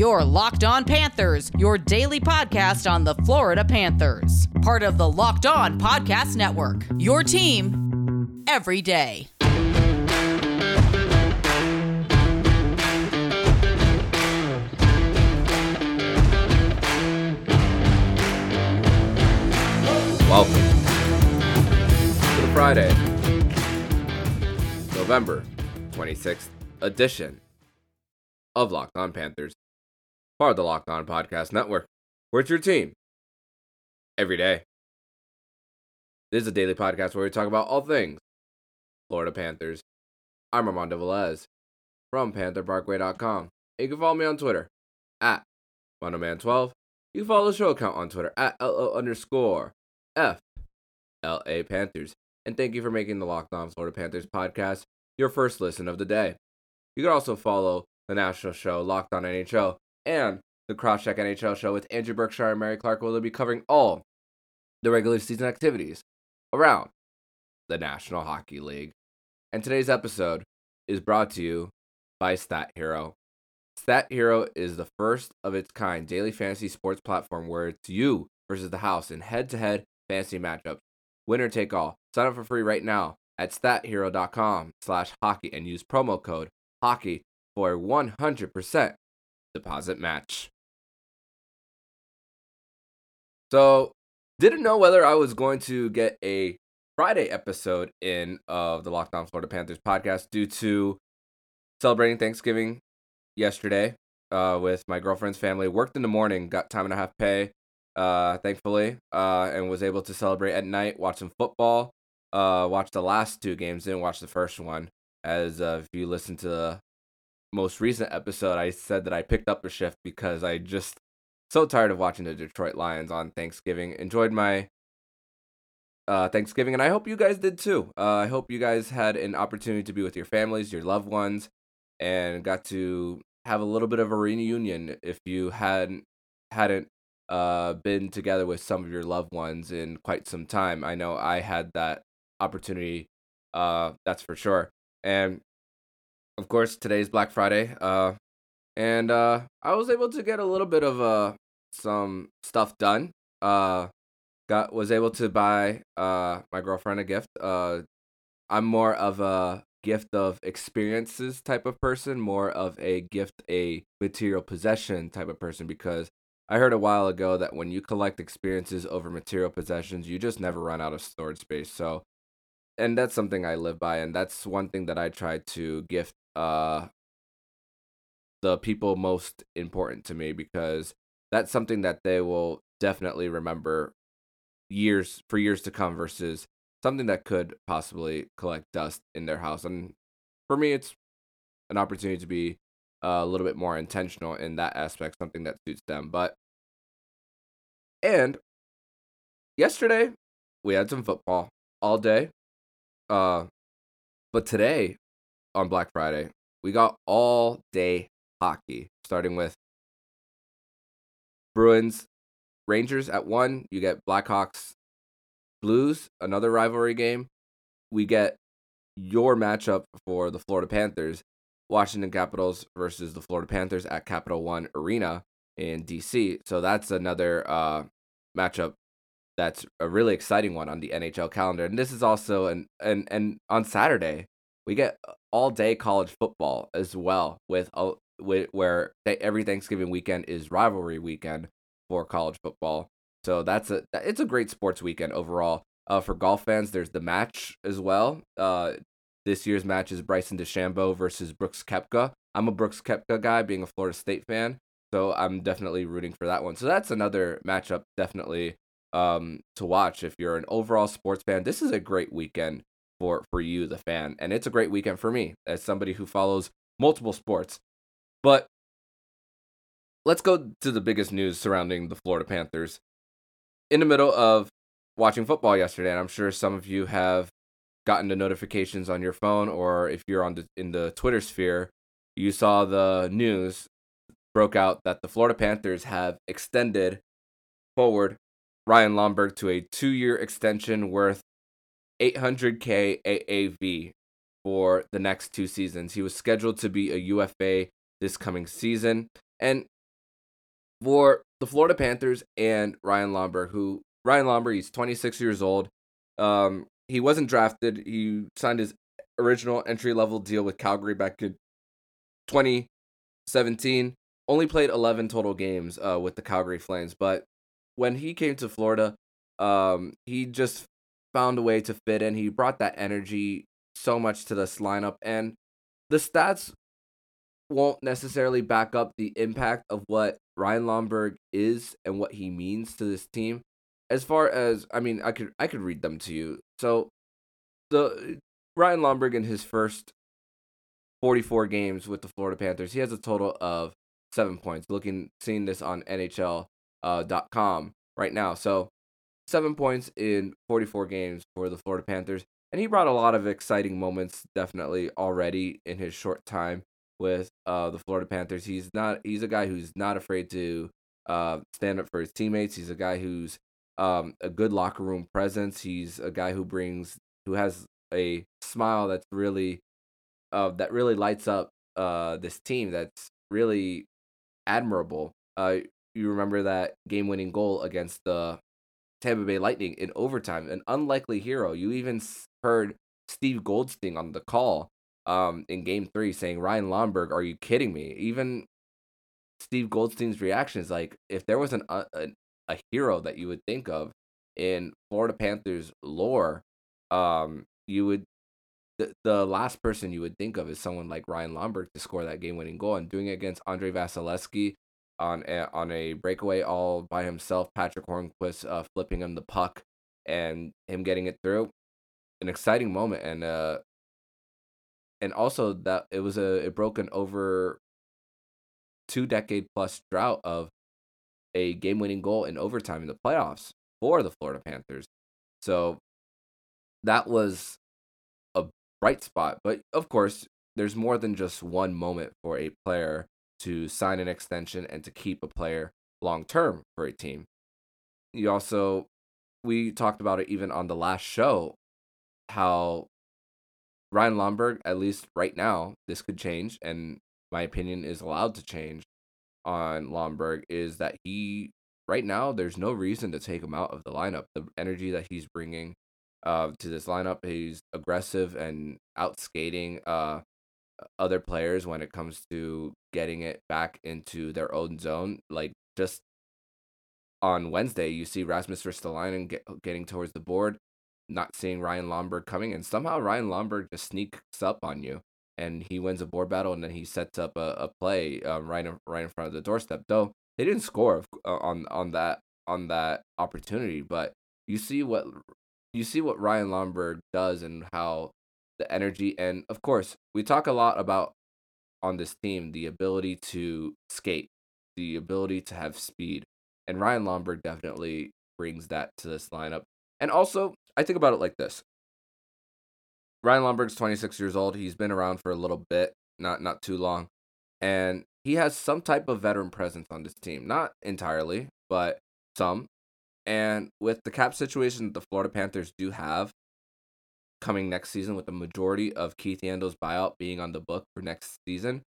Your Locked On Panthers, your daily podcast on the Florida Panthers. Part of the Locked On Podcast Network. Your team every day. Welcome to the Friday, November 26th edition of Locked On Panthers, part of the Locked On Podcast Network. Where's your team? Every day. This is a daily podcast where we talk about all things Florida Panthers. I'm Armando Velez from PantherParkway.com. You can follow me on Twitter at MondoMan12. You can follow the show account on Twitter at LO underscore F LA Panthers. And thank you for making the Locked On Florida Panthers podcast your first listen of the day. You can also follow the national show Locked On NHL and the Crosscheck NHL show with Andrew Berkshire and Mary Clark will be covering all the regular season activities around the National Hockey League. And today's episode is brought to you by Stat Hero. Stat Hero is the first of its kind daily fantasy sports platform where it's you versus the house in head to head fantasy matchups. Winner take all. Sign up for free right now at stathero.com slash hockey and use promo code hockey for a 100% deposit match. So, didn't know whether I was going to get a Friday episode in of the Locked On Florida Panthers podcast due to celebrating Thanksgiving yesterday uh, with my girlfriend's family. Worked in the morning, got time and a half pay, uh, thankfully, uh, and was able to celebrate at night, watch some football, uh, watch the last two games, didn't watch the first one. As if you listen to most recent episode, I said that I picked up a shift because I just so tired of watching the Detroit Lions on Thanksgiving. Enjoyed my uh, Thanksgiving, and I hope you guys did too. Uh, I hope you guys had an opportunity to be with your families, your loved ones, and got to have a little bit of a reunion if you hadn't hadn't uh, been together with some of your loved ones in quite some time. I know I had that opportunity, uh, that's for sure. And of course, today's Black Friday, uh, and uh, I was able to get a little bit of uh, some stuff done. Uh, got was able to buy uh, my girlfriend a gift. Uh, I'm more of a gift of experiences type of person, more of a gift a material possession type of person because I heard a while ago that when you collect experiences over material possessions, you just never run out of storage space. So, and that's something I live by, and that's one thing that I try to gift uh the people most important to me because that's something that they will definitely remember years for years to come versus something that could possibly collect dust in their house. And for me, it's an opportunity to be uh, a little bit more intentional in that aspect, something that suits them. But, and yesterday we had some football all day. Uh, but today on Black Friday, we got all day hockey, starting with Bruins Rangers at one. You get Blackhawks Blues, another rivalry game. We get your matchup for the Florida Panthers, Washington Capitals versus the Florida Panthers at Capital One Arena in DC. So that's another uh, matchup that's a really exciting one on the NHL calendar. And this is also an and and on Saturday we get all day college football as well with, uh, with where every Thanksgiving weekend is rivalry weekend for college football. So that's a it's a great sports weekend overall. Uh, for golf fans, there's the match as well. Uh, this year's match is Bryson DeChambeau versus Brooks Koepka. I'm a Brooks Koepka guy, being a Florida State fan, so I'm definitely rooting for that one. So that's another matchup definitely um, to watch if you're an overall sports fan. This is a great weekend for for you, the fan, and it's a great weekend for me as somebody who follows multiple sports. But let's go to the biggest news surrounding the Florida Panthers. In the middle of watching football yesterday, and I'm sure some of you have gotten the notifications on your phone, or if you're on the in the Twitter sphere, you saw the news broke out that the Florida Panthers have extended forward Ryan Lomberg to a two-year extension worth 800k AAV for the next two seasons. He was scheduled to be a UFA this coming season, and for the Florida Panthers and Ryan Lomberg, who Ryan Lomberg, he's 26 years old. Um, he wasn't drafted. He signed his original entry level deal with Calgary back in 2017. Only played 11 total games uh, with the Calgary Flames, but when he came to Florida, um, he just found a way to fit in. He brought that energy so much to this lineup, and the stats won't necessarily back up the impact of what Ryan Lomberg is and what he means to this team. As far as I mean, I could I could read them to you. So the Ryan Lomberg in his first 44 games with the Florida Panthers, he has a total of seven points. Looking seeing this on NHL uh, right now. So seven points in 44 games for the Florida Panthers. And he brought a lot of exciting moments, definitely already in his short time with uh, the Florida Panthers. He's not he's a guy who's not afraid to uh, stand up for his teammates. He's a guy who's um, a good locker room presence. He's a guy who brings who has a smile that's really uh, that really lights up uh, this team. That's really admirable. Uh, you remember that game-winning goal against the Tampa Bay Lightning in overtime, an unlikely hero. You even heard Steve Goldstein on the call um, in Game Three saying, "Ryan Lomberg, are you kidding me?" Even Steve Goldstein's reaction is like, if there was an, a, a hero that you would think of in Florida Panthers lore, um, you would the, the last person you would think of is someone like Ryan Lomberg to score that game winning goal and doing it against Andrei Vasilevskiy on a, on a breakaway all by himself. Patric Hornqvist uh, flipping him the puck and him getting it through. An exciting moment and uh and also that it was a it broke an over two decade plus drought of a game winning goal in overtime in the playoffs for the Florida Panthers. So that was a bright spot. But of course, there's more than just one moment for a player to sign an extension and to keep a player long term for a team. You also, we talked about it even on the last show, how Ryan Lomberg, at least right now, this could change, and my opinion is allowed to change on Lomberg is that he right now there's no reason to take him out of the lineup. The energy that he's bringing uh, to this lineup, he's aggressive and out skating uh, other players when it comes to getting it back into their own zone. Like just on Wednesday, you see Rasmus Ristolainen get, getting towards the board, not seeing Ryan Lomberg coming, and somehow Ryan Lomberg just sneaks up on you and he wins a board battle, and then he sets up a, a play um, right in, right in front of the doorstep. Though they didn't score uh, on on that on that opportunity, but you see what you see what Ryan Lomberg does and how the energy and of course we talk a lot about on this team the ability to skate, the ability to have speed, and Ryan Lomberg definitely brings that to this lineup. And also, I think about it like this: Ryan Lomberg's 26 years old. He's been around for a little bit, not not too long, and he has some type of veteran presence on this team. Not entirely, but some. And with the cap situation that the Florida Panthers do have coming next season, with the majority of Keith Yandle's buyout being on the book for next season,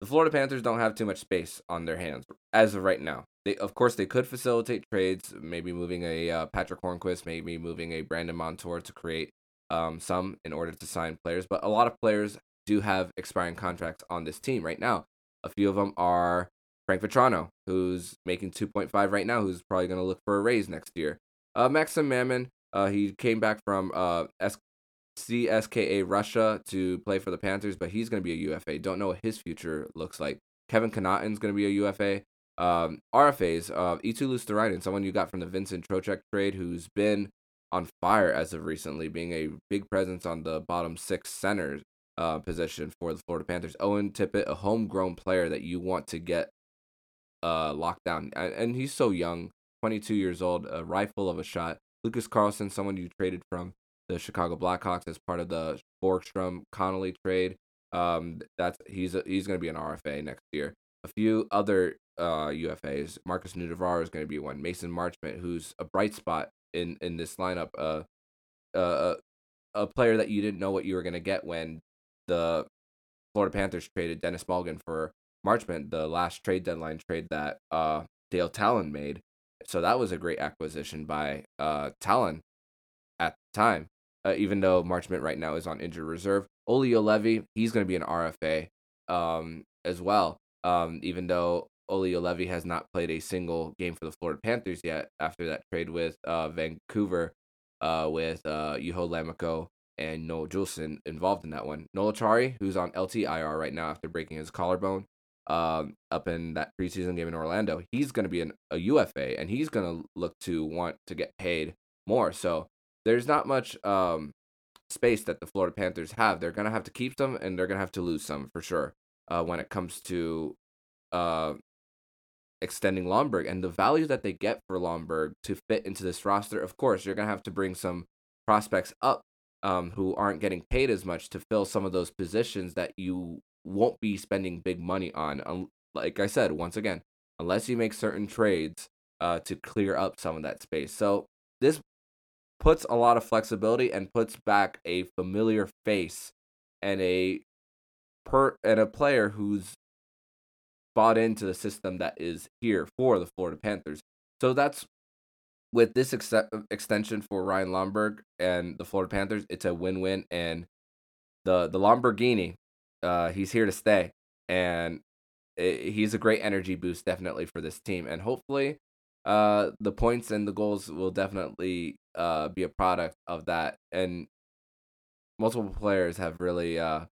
the Florida Panthers don't have too much space on their hands as of right now. They, of course, they could facilitate trades, maybe moving a uh, Patric Hornqvist, maybe moving a Brandon Montour to create um, some in order to sign players, but a lot of players do have expiring contracts on this team right now. A few of them are Frank Vatrano, who's making 2.5 right now, who's probably going to look for a raise next year. Uh, Maxim Mamin, uh, he came back from uh, CSKA Russia to play for the Panthers, but he's going to be a UFA. Don't know what his future looks like. Kevin Connauton's going to be a UFA. Um, RFAs, uh, Eetu Luostarinen, someone you got from the Vincent Trocheck trade, who's been on fire as of recently, being a big presence on the bottom six centers uh, position for the Florida Panthers. Owen Tippett, a homegrown player that you want to get uh, locked down, and he's so young, 22 years old, a rifle of a shot. Lucas Carlsson, someone you traded from the Chicago Blackhawks as part of the Borgstrom Connolly trade. Um, that's he's a, he's going to be an RFA next year. A few other uh UFAs. Markus Nutivaara is going to be one. Mason Marchment, who's a bright spot in in this lineup. Uh, uh, a player that you didn't know what you were gonna get when the Florida Panthers traded Denis Malgin for Marchment, the last trade deadline trade that uh, Dale Tallon made. So that was a great acquisition by uh, Tallon at the time. Uh, even though Marchment right now is on injured reserve, Olli Juolevi, he's going to be an RFA um, as well. Um, even though Olli Juolevi has not played a single game for the Florida Panthers yet after that trade with uh, Vancouver uh, with uh, Juho Lammikko and Noel Juulsen involved in that one. Noel Acciari, who's on LTIR right now after breaking his collarbone um, up in that preseason game in Orlando, he's going to be an, a UFA and he's going to look to want to get paid more. So there's not much um, space that the Florida Panthers have. They're to have to keep some and they're to have to lose some for sure uh, when it comes to uh, extending Lomberg and the value that they get for Lomberg to fit into this roster. Of course, you're to have to bring some prospects up um, who aren't getting paid as much to fill some of those positions that you won't be spending big money on. Um, like I said, once again, unless you make certain trades uh, to clear up some of that space. So this puts a lot of flexibility and puts back a familiar face and a per and a player who's bought into the system that is here for the Florida Panthers. So that's with this ex- extension for Ryan Lomberg and the Florida Panthers, it's a win-win. And the the Lamborghini, uh, he's here to stay, and it, he's a great energy boost definitely for this team. And hopefully, uh, the points and the goals will definitely uh be a product of that. And multiple players have really uh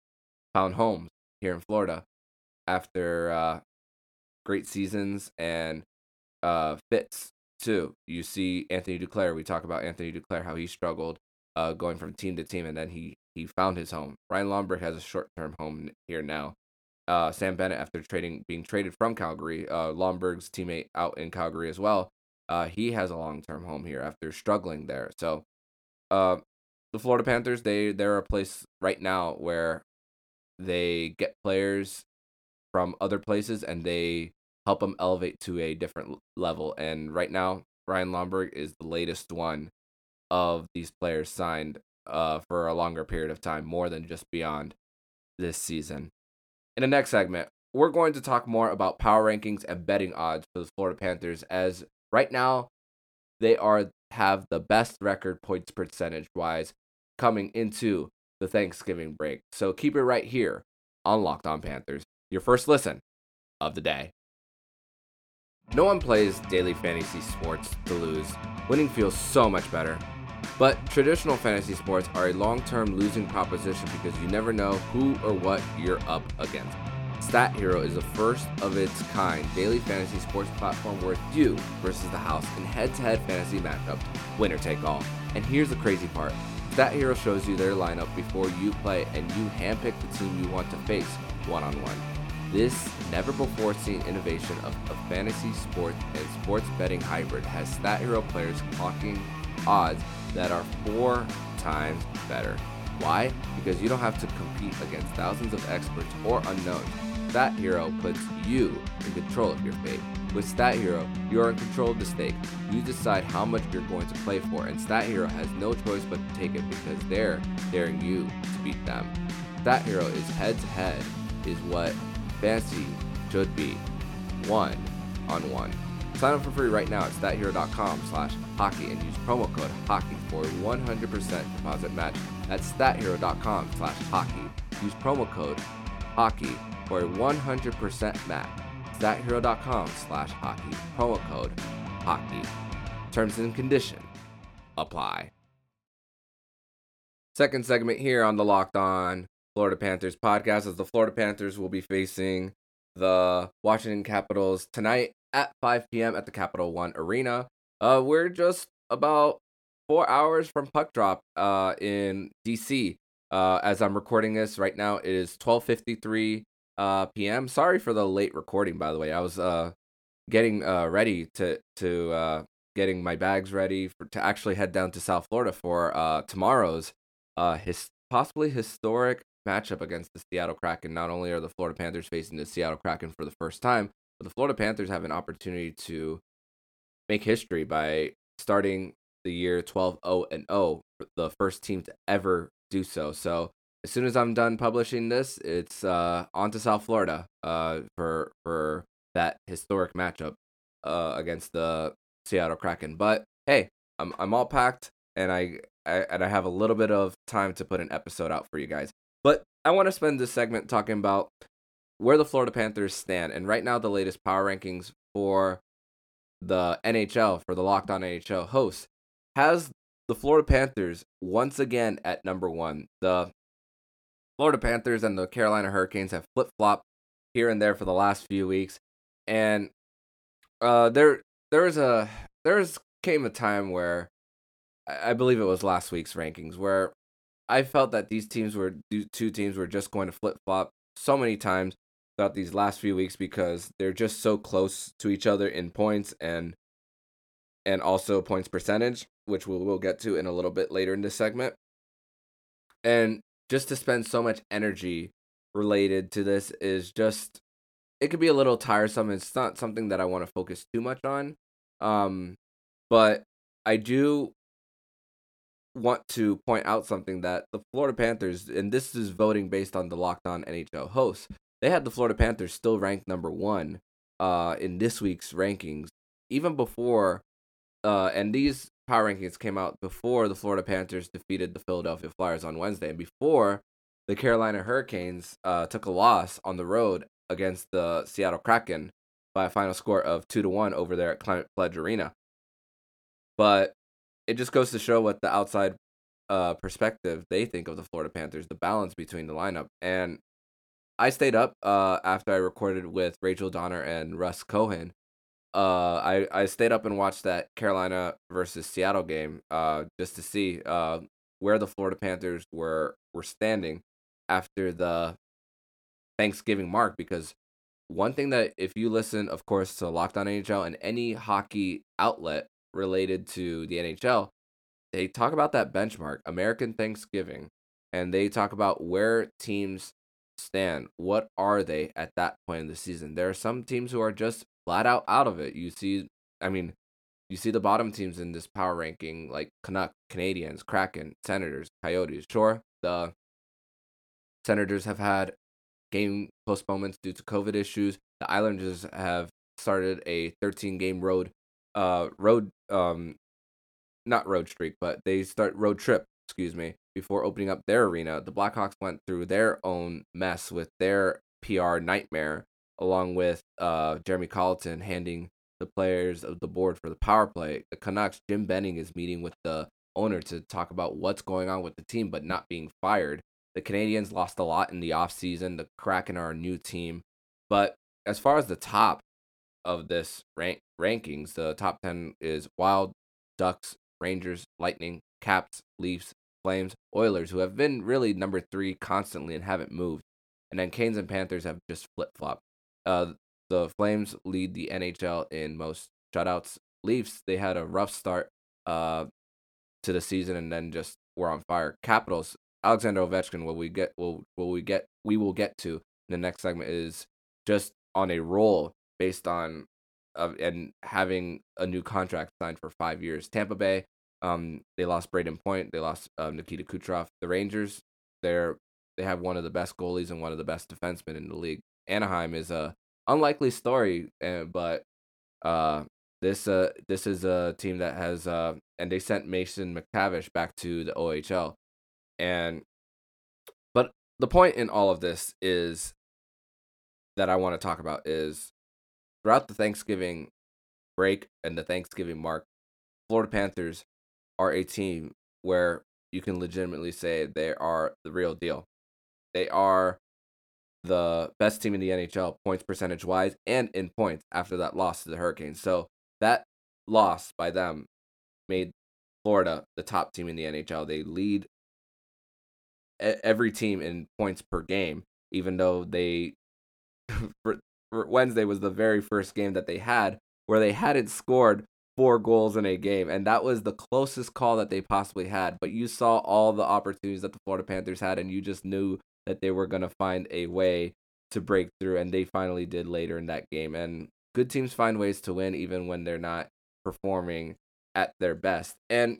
found homes here in Florida after uh great seasons and uh fits too. You see Anthony Duclair. We talk about Anthony Duclair how he struggled uh, going from team to team, and then he he found his home. Ryan Lomberg has a short term home here now. Uh, Sam Bennett, after trading being traded from Calgary, uh, Lomberg's teammate out in Calgary as well. Uh, he has a long term home here after struggling there. So, uh, the Florida Panthers they they're a place right now where they get players from other places and they help them elevate to a different level. And right now, Ryan Lomberg is the latest one of these players signed uh, for a longer period of time, more than just beyond this season. In the next segment, we're going to talk more about power rankings and betting odds for the Florida Panthers, as right now they are have the best record points percentage wise coming into the Thanksgiving break. So keep it right here on Locked On Panthers, your first listen of the day. No one plays daily fantasy sports to lose. Winning feels so much better. But traditional fantasy sports are a long term losing proposition because you never know who or what you're up against. Stat Hero is the first of its kind daily fantasy sports platform where you versus the house in head to head fantasy matchups, winner take all. And here's the crazy part Stat Hero shows you their lineup before you play, and you handpick the team you want to face one on one. This never before seen innovation of a fantasy sports and sports betting hybrid has Stat Hero players clocking odds that are four times better. Why? Because you don't have to compete against thousands of experts or unknowns. Stat Hero puts you in control of your fate. With Stat Hero, you are in control of the stake. You decide how much you're going to play for, and Stat Hero has no choice but to take it because they're daring you to beat them. Stat Hero is head to head, is what fantasy should be one on one. Sign up for free right now at stathero.com slash hockey and use promo code hockey for 100% deposit match. That's stathero.com slash hockey. Use promo code hockey for a 100% match. stathero.com slash hockey. Promo code hockey. Terms and condition apply. Second segment here on the Locked On Florida Panthers podcast as the Florida Panthers will be facing the Washington Capitals tonight at 5 p.m. at the Capital One Arena. Uh, we're just about four hours from puck drop uh, in DC. Uh, as I'm recording this right now, it is 12:53 uh, p.m. Sorry for the late recording, by the way. I was uh, getting uh, ready to to uh, getting my bags ready for, to actually head down to South Florida for uh, tomorrow's uh, his possibly historic matchup against the Seattle Kraken. Not only are the Florida Panthers facing the Seattle Kraken for the first time, but the Florida Panthers have an opportunity to make history by starting the year 12 0 and 0, the first team to ever do so. So as soon as I'm done publishing this, it's uh, on to South Florida uh, for for that historic matchup uh, against the Seattle Kraken. But hey, I'm I'm all packed, and I, I and I have a little bit of time to put an episode out for you guys. But I want to spend this segment talking about where the Florida Panthers stand, and right now the latest power rankings for the NHL for the Locked On NHL hosts has the Florida Panthers once again at number one. The Florida Panthers and the Carolina Hurricanes have flip flopped here and there for the last few weeks, and uh, there there was a there's came a time where I believe it was last week's rankings where I felt that these teams were two teams were just going to flip flop so many times throughout these last few weeks because they're just so close to each other in points and and also points percentage, which we will get to in a little bit later in this segment. And just to spend so much energy related to this is just it could be a little tiresome. It's not something that I want to focus too much on. Um but I do want to point out something that the Florida Panthers, and this is voting based on the Locked On NHL hosts, they had the Florida Panthers still ranked number one uh, in this week's rankings, even before, uh, and these power rankings came out before the Florida Panthers defeated the Philadelphia Flyers on Wednesday, and before the Carolina Hurricanes uh, took a loss on the road against the Seattle Kraken by a final score of two to one over there at Climate Pledge Arena. But it just goes to show what the outside uh, perspective they think of the Florida Panthers, the balance between the lineup. And I stayed up uh, after I recorded with Rachel Donner and Russ Cohen. Uh, I, I stayed up and watched that Carolina versus Seattle game uh, just to see uh, where the Florida Panthers were were standing after the Thanksgiving mark because one thing that if you listen, of course, to Locked On NHL and any hockey outlet related to the NHL, they talk about that benchmark, American Thanksgiving, and they talk about where teams stand. What are they at that point in the season? There are some teams who are just flat out out of it. You see, I mean, you see the bottom teams in this power ranking like Canuck, Canadiens, Kraken, Senators, Coyotes. Sure, the Senators have had game postponements due to COVID issues. The Islanders have started a 13 game road uh road um not road streak, but they start road trip, excuse me, before opening up their arena. The Blackhawks went through their own mess with their PR nightmare, along with uh Jeremy Colliton handing the players of the board for the power play. The Canucks, Jim Benning is meeting with the owner to talk about what's going on with the team, but not being fired. The Canadiens lost a lot in the offseason. The Kraken are a new team. But as far as the top of this rank rankings, the top 10 is Wild, Ducks, Rangers, Lightning, Caps, Leafs, Flames, Oilers, who have been really number three constantly and haven't moved. And then Canes and Panthers have just flip flopped. Uh, the Flames lead the NHL in most shutouts. Leafs, they had a rough start uh, to the season and then just were on fire. Capitals, Alexander Ovechkin, will we get will will we get we will get to in the next segment is just on a roll based on uh, and having a new contract signed for five years. Tampa Bay, um, they lost Brayden Point, they lost uh, Nikita Kucherov. The Rangers, they're they have one of the best goalies and one of the best defensemen in the league. Anaheim is a unlikely story, uh, but uh, this uh this is a team that has uh and they sent Mason McTavish back to the OHL, and but the point in all of this is that I want to talk about is throughout the Thanksgiving break and the Thanksgiving mark, Florida Panthers are a team where you can legitimately say they are the real deal. They are the best team in the NHL points percentage wise and in points after that loss to the Hurricanes. So that loss by them made Florida the top team in the NHL. They lead every team in points per game, even though they for Wednesday was the very first game that they had where they hadn't scored four goals in a game, and that was the closest call that they possibly had. But you saw all the opportunities that the Florida Panthers had, and you just knew that they were going to find a way to break through, and they finally did later in that game. And good teams find ways to win even when they're not performing at their best. And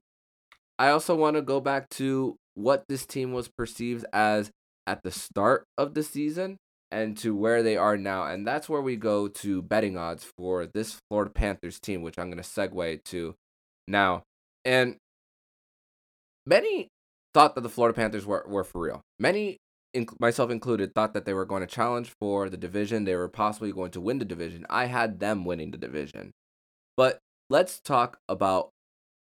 I also want to go back to what this team was perceived as at the start of the season and to where they are now. And that's where we go to betting odds for this Florida Panthers team, which I'm going to segue to now. And many thought that the Florida Panthers were, were for real. Many, myself included, thought that they were going to challenge for the division. They were possibly going to win the division. I had them winning the division. But let's talk about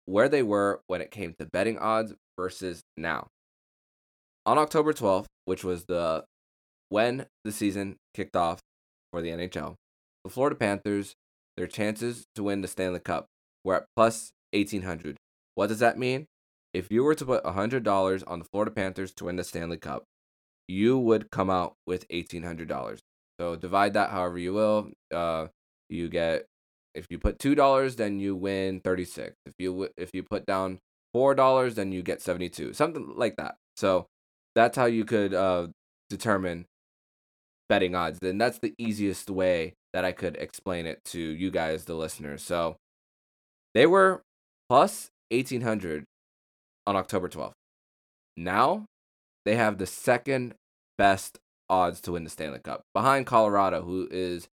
where they were when it came to betting odds versus now. On October 12th, which was the when the season kicked off for the NHL, the Florida Panthers, their chances to win the Stanley Cup were at plus 1800. What does that mean? If you were to put $100 on the Florida Panthers to win the Stanley Cup, you would come out with $1,800. So divide that however you will. Uh, you get if you put two dollars, then you win thirty six. If you if you put down four dollars, then you get seventy two. Something like that. So that's how you could uh, determine betting odds. And that's the easiest way that I could explain it to you guys, the listeners. So they were plus 1800 on October 12th. Now they have the second best odds to win the Stanley Cup behind Colorado, who is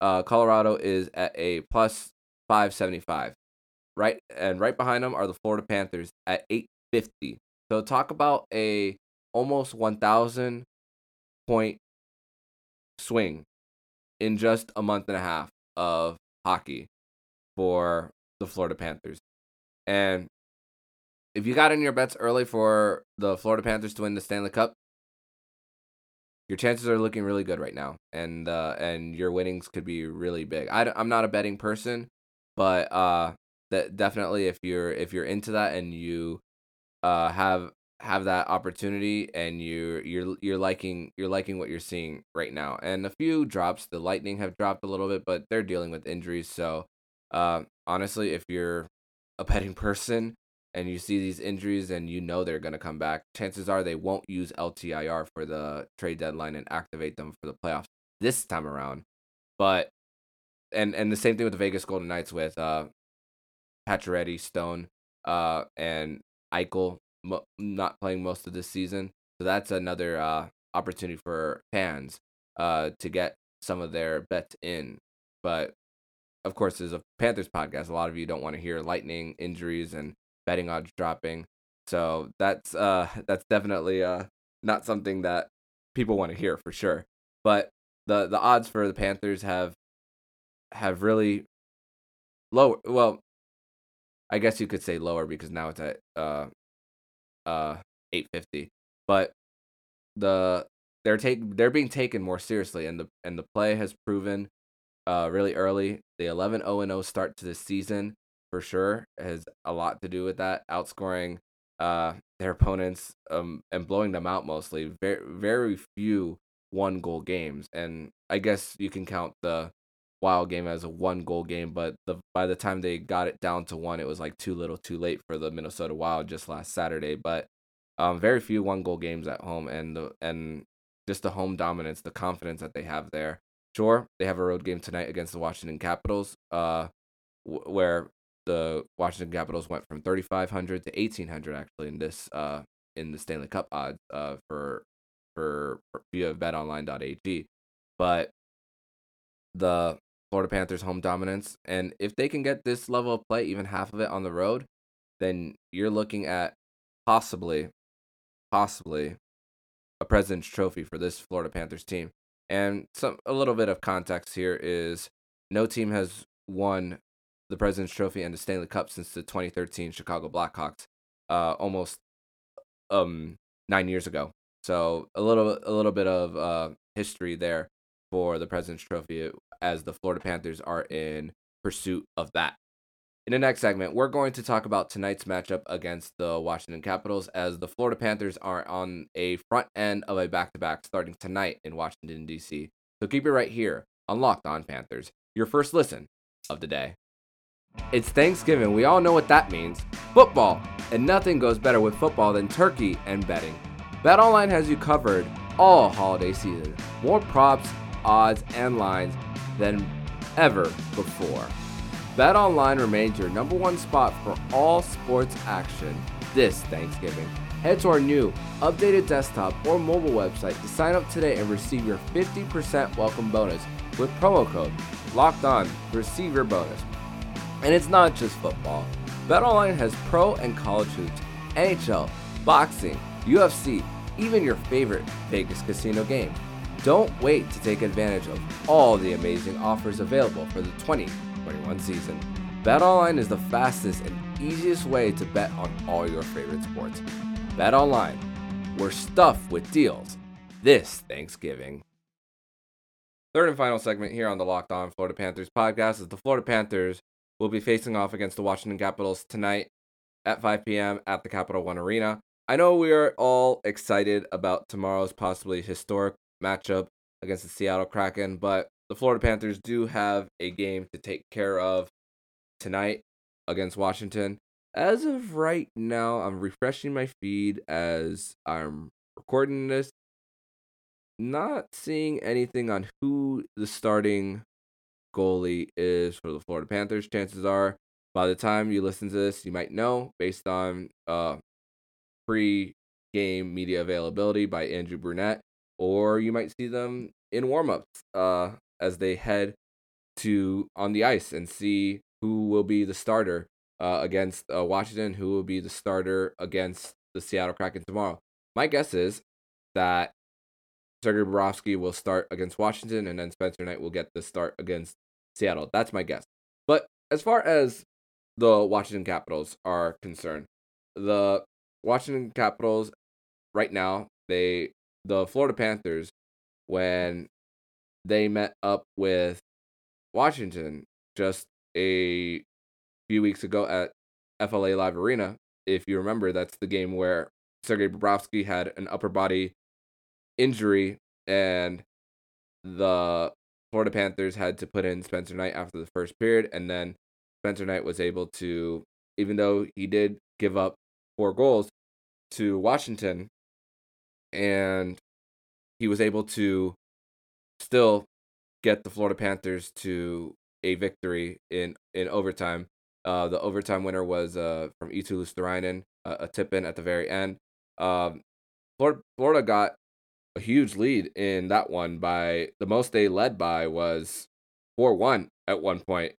uh, Colorado is at a plus 575. Right and right behind them are the Florida Panthers at 850. So talk about a almost 1000 point swing in just a month and a half of hockey for the Florida Panthers. And if you got in your bets early for the Florida Panthers to win the Stanley Cup, your chances are looking really good right now, and uh, and your winnings could be really big. I, I'm not a betting person, but uh, that definitely if you're if you're into that and you uh have have that opportunity and you you're you're liking you're liking what you're seeing right now. And a few drops, the Lightning have dropped a little bit, but they're dealing with injuries. So, uh, honestly, if you're a betting person, and you see these injuries and you know they're going to come back, chances are they won't use LTIR for the trade deadline and activate them for the playoffs this time around. But and and the same thing with the Vegas Golden Knights with uh Pacioretty, Stone, uh and Eichel not playing most of this season. So that's another uh opportunity for fans uh to get some of their bets in. But of course, as a Panthers podcast, a lot of you don't want to hear lightning injuries and betting odds dropping. So that's uh that's definitely uh not something that people want to hear for sure. But the the odds for the Panthers have have really lower well I guess you could say lower because now it's at uh uh 850. But the they're take they're being taken more seriously and the and the play has proven uh really early. The 11 0 0 start to the season for sure has a lot to do with that, outscoring uh, their opponents um, and blowing them out mostly. Very very few one goal games, and I guess you can count the Wild game as a one goal game, but the by the time they got it down to one, it was like too little, too late for the Minnesota Wild just last Saturday. But um, very few one goal games at home, and the and just the home dominance, the confidence that they have there. Sure, they have a road game tonight against the Washington Capitals, uh, where the Washington Capitals went from 3500 to 1800 actually in this uh in the Stanley Cup odds uh for for, via betonline.ag but the Florida Panthers home dominance and if they can get this level of play even half of it on the road then you're looking at possibly possibly a President's Trophy for this Florida Panthers team. And some a little bit of context here is no team has won the President's Trophy and the Stanley Cup since the 2013 Chicago Blackhawks, uh, almost um nine years ago. So a little a little bit of uh, history there for the President's Trophy as the Florida Panthers are in pursuit of that. In the next segment, we're going to talk about tonight's matchup against the Washington Capitals as the Florida Panthers are on a front end of a back to back starting tonight in Washington, D.C. So keep it right here on Locked On Panthers, your first listen of the day. It's Thanksgiving. We all know what that means. Football. And nothing goes better with football than turkey and betting. BetOnline has you covered all holiday season. More props, odds, and lines than ever before. BetOnline remains your number one spot for all sports action this Thanksgiving. Head to our new updated desktop or mobile website to sign up today and receive your 50% welcome bonus with promo code Locked On to receive your bonus. And it's not just football. BetOnline has pro and college hoops, NHL, boxing, UFC, even your favorite Vegas casino game. Don't wait to take advantage of all the amazing offers available for the 2021 season. BetOnline is the fastest and easiest way to bet on all your favorite sports. BetOnline, we're stuffed with deals this Thanksgiving. Third and final segment here on the Locked On Florida Panthers podcast is the Florida Panthers will be facing off against the Washington Capitals tonight at 5 p.m. at the Capital One Arena. I know we are all excited about tomorrow's possibly historic matchup against the Seattle Kraken, but the Florida Panthers do have a game to take care of tonight against Washington. As of right now, I'm refreshing my feed as I'm recording this. Not seeing anything on who the starting goalie is for the Florida Panthers. Chances are, by the time you listen to this, you might know based on uh, pre game media availability by Andrew Brunette, or you might see them in warmups uh, as they head to on the ice and see who will be the starter uh, against uh, Washington, who will be the starter against the Seattle Kraken tomorrow. My guess is that Sergei Bobrovsky will start against Washington, and then Spencer Knight will get the start against Seattle. That's my guess. But as far as the Washington Capitals are concerned, the Washington Capitals right now, they the Florida Panthers when they met up with Washington just a few weeks ago at FLA Live Arena. If you remember, that's the game where Sergei Bobrovsky had an upper body injury and the Florida Panthers had to put in Spencer Knight after the first period, and then Spencer Knight was able to, even though he did give up four goals to Washington, and he was able to still get the Florida Panthers to a victory in in overtime. Uh, the overtime winner was uh, from Eetu Luostarinen, uh, a tip in at the very end. Um, Florida, Florida got a huge lead in that one by the most they led by was 4-1 at one point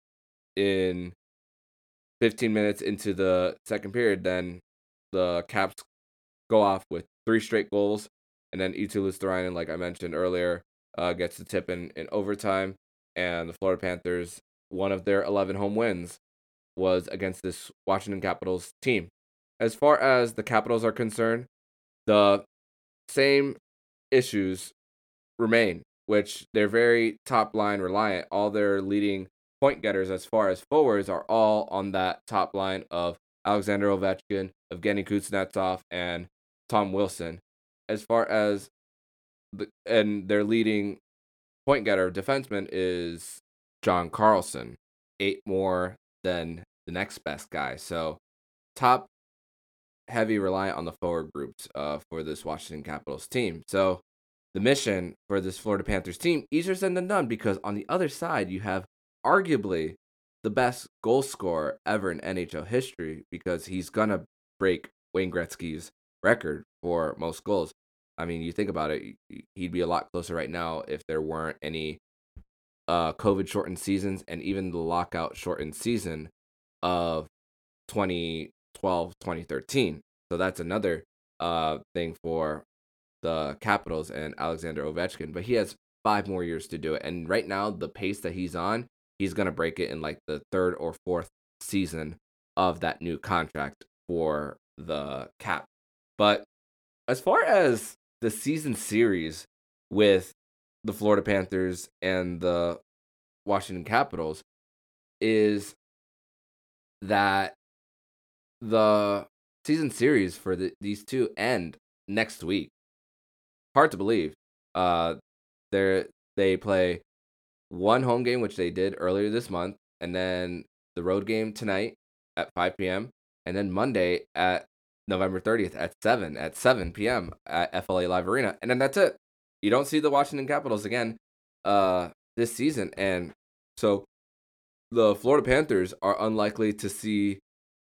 in 15 minutes into the second period then the caps go off with three straight goals and then Eetu Luostarinen like I mentioned earlier uh, gets the tip in, in overtime and the Florida Panthers one of their 11 home wins was against this Washington Capitals team. As far as the Capitals are concerned, the same issues remain, which they're very top line reliant. All their leading point getters, as far as forwards, are all on that top line of Alexander Ovechkin, Evgeny Kuznetsov, and Tom Wilson. As far as the and their leading point getter defenseman is John Carlson, eight more than the next best guy. So top heavy reliant on the forward groups uh, for this Washington Capitals team. So the mission for this Florida Panthers team is easier said than done because on the other side you have arguably the best goal scorer ever in NHL history because he's gonna break Wayne Gretzky's record for most goals. I mean, you think about it, he'd be a lot closer right now if there weren't any uh, COVID shortened seasons and even the lockout shortened season of 2012 2013. So that's another uh, thing for the Capitals and Alexander Ovechkin. But he has five more years to do it. And right now, the pace that he's on, he's going to break it in like the third or fourth season of that new contract for the Cap. But as far as the season series with the Florida Panthers and the Washington Capitals is that the season series for the, these two end next week. Hard to believe. Uh, they they play one home game, which they did earlier this month, and then the road game tonight at 5 p.m. and then Monday at November 30th at 7 at 7 p.m. at FLA Live Arena, and then that's it. You don't see the Washington Capitals again uh, this season, and so the Florida Panthers are unlikely to see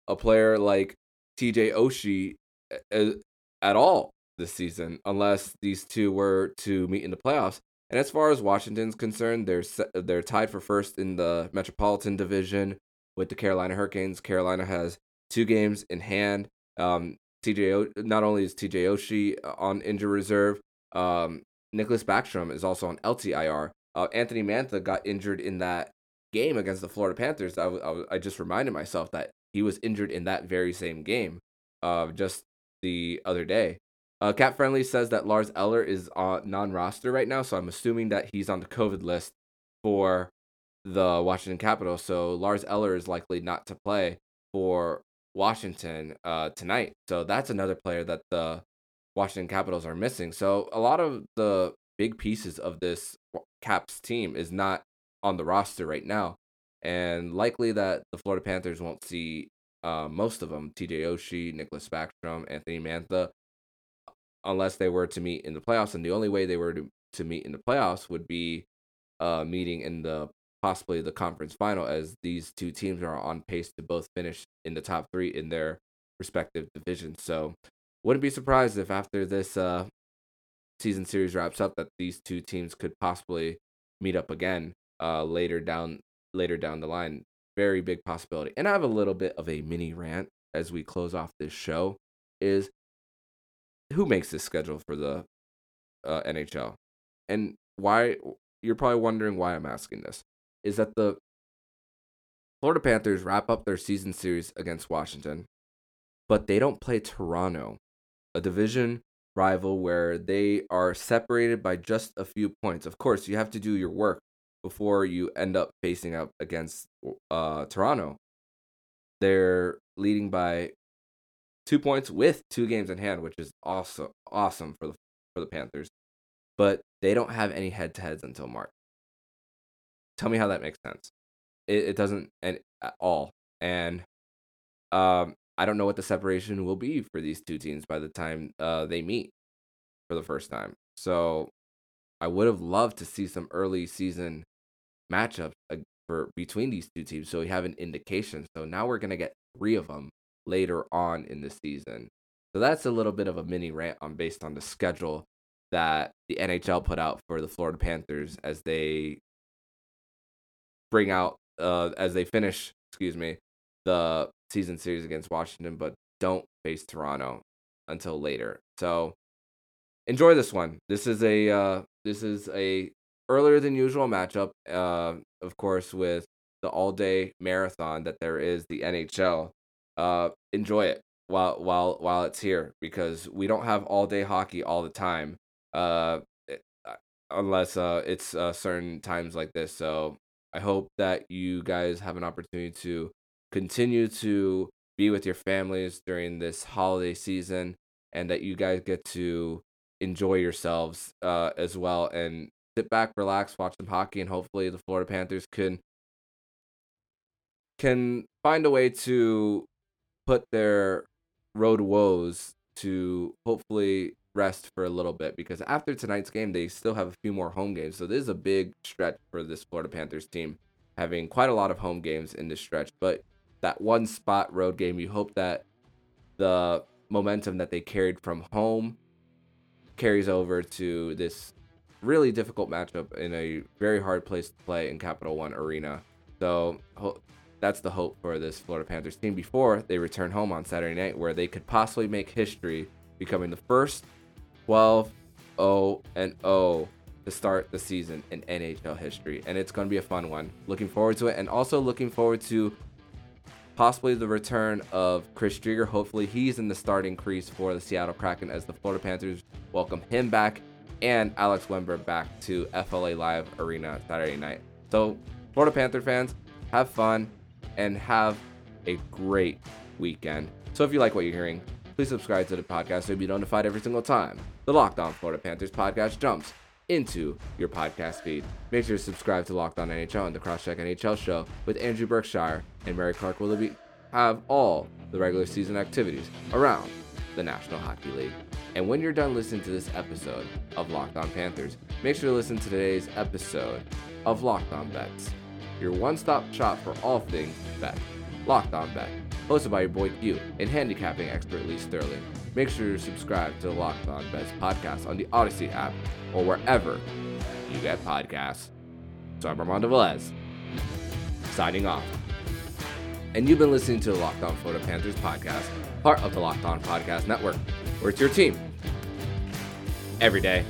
a player like TJ Oshie at all this season unless these two were to meet in the playoffs. And as far as Washington's concerned, they're they're tied for first in the Metropolitan Division with the Carolina Hurricanes. Carolina has two games in hand. Um, TJ not only is TJ Oshie uh, on injury reserve, um, Nicklas Backstrom is also on LTIR. Uh, Anthony Mantha got injured in that game against the Florida Panthers. I just reminded myself that he was injured in that very same game, uh, just the other day. Uh, Cap Friendly says that Lars Eller is on non-roster right now, so I'm assuming that he's on the COVID list for the Washington Capitals. So Lars Eller is likely not to play for Washington uh, tonight. So that's another player that the Washington Capitals are missing. So a lot of the big pieces of this Caps team is not on the roster right now, and likely that the Florida Panthers won't see uh, most of them: T.J. Oshie, Nicklas Backstrom, Anthony Mantha, unless they were to meet in the playoffs. And the only way they were to, to meet in the playoffs would be uh, meeting in the possibly the conference final, as these two teams are on pace to both finish in the top three in their respective divisions. So, wouldn't be surprised if after this uh, season series wraps up, that these two teams could possibly meet up again uh, later down later down the line. Very big possibility. And I have a little bit of a mini rant as we close off this show. Is who makes this schedule for the uh, NHL, and why? You're probably wondering why I'm asking this. Is that the Florida Panthers wrap up their season series against Washington, but they don't play Toronto, a division rival where they are separated by just a few points. Of course, you have to do your work before you end up facing up against uh, Toronto. They're leading by two points with two games in hand, which is also awesome for the for the Panthers. But they don't have any head to heads until March. Tell me how that makes sense. It, it doesn't at all. And um, I don't know what the separation will be for these two teams by the time uh, they meet for the first time. So I would have loved to see some early season matchups uh, for between these two teams so we have an indication. So now we're gonna get three of them later on in the season. So that's a little bit of a mini rant on based on the schedule that the NHL put out for the Florida Panthers as they bring out uh as they finish, excuse me, the season series against Washington, but don't face Toronto until later. So enjoy this one. This is a uh this is a earlier than usual matchup. Uh, of course, with the all day marathon that there is the NHL uh, enjoy it while while while it's here because we don't have all day hockey all the time. Uh, uh, unless uh, it's uh, certain times like this. So I hope that you guys have an opportunity to continue to be with your families during this holiday season, and that you guys get to enjoy yourselves uh, as well and sit back, relax, watch some hockey, and hopefully the Florida Panthers can can find a way to put their road woes to hopefully rest for a little bit because after tonight's game they still have a few more home games. So this is a big stretch for this Florida Panthers team having quite a lot of home games in this stretch, but that one spot road game you hope that the momentum that they carried from home carries over to this really difficult matchup in a very hard place to play in Capital One Arena. So that's the hope for this Florida Panthers team before they return home on Saturday night, where they could possibly make history, becoming the first 12 0 and 0 to start the season in NHL history. And it's going to be a fun one. Looking forward to it, and also looking forward to possibly the return of Chris Driedger. Hopefully, he's in the starting crease for the Seattle Kraken as the Florida Panthers welcome him back and Alex Wennberg back to FLA Live Arena Saturday night. So, Florida Panther fans, have fun and have a great weekend. So if you like what you're hearing, please subscribe to the podcast so you'll be notified every single time the Locked On Florida Panthers podcast jumps into your podcast feed. Make sure to subscribe to Locked On NHL and the Crosscheck NHL show with Andrew Berkshire and Mary Clark Willoughby have all the regular season activities around the National Hockey League. And when you're done listening to this episode of Locked On Panthers, make sure to listen to today's episode of Locked On Bets your one stop shop for all things bet. Locked on Bet. Hosted by your boy Q and handicapping expert Lee Sterling. Make sure to subscribe to the Locked On Bets podcast on the Odyssey app or wherever you get podcasts. So I'm Armando Velez, signing off. And you've been listening to the Locked On Florida Panthers podcast, part of the Locked On Podcast Network, where it's your team every day.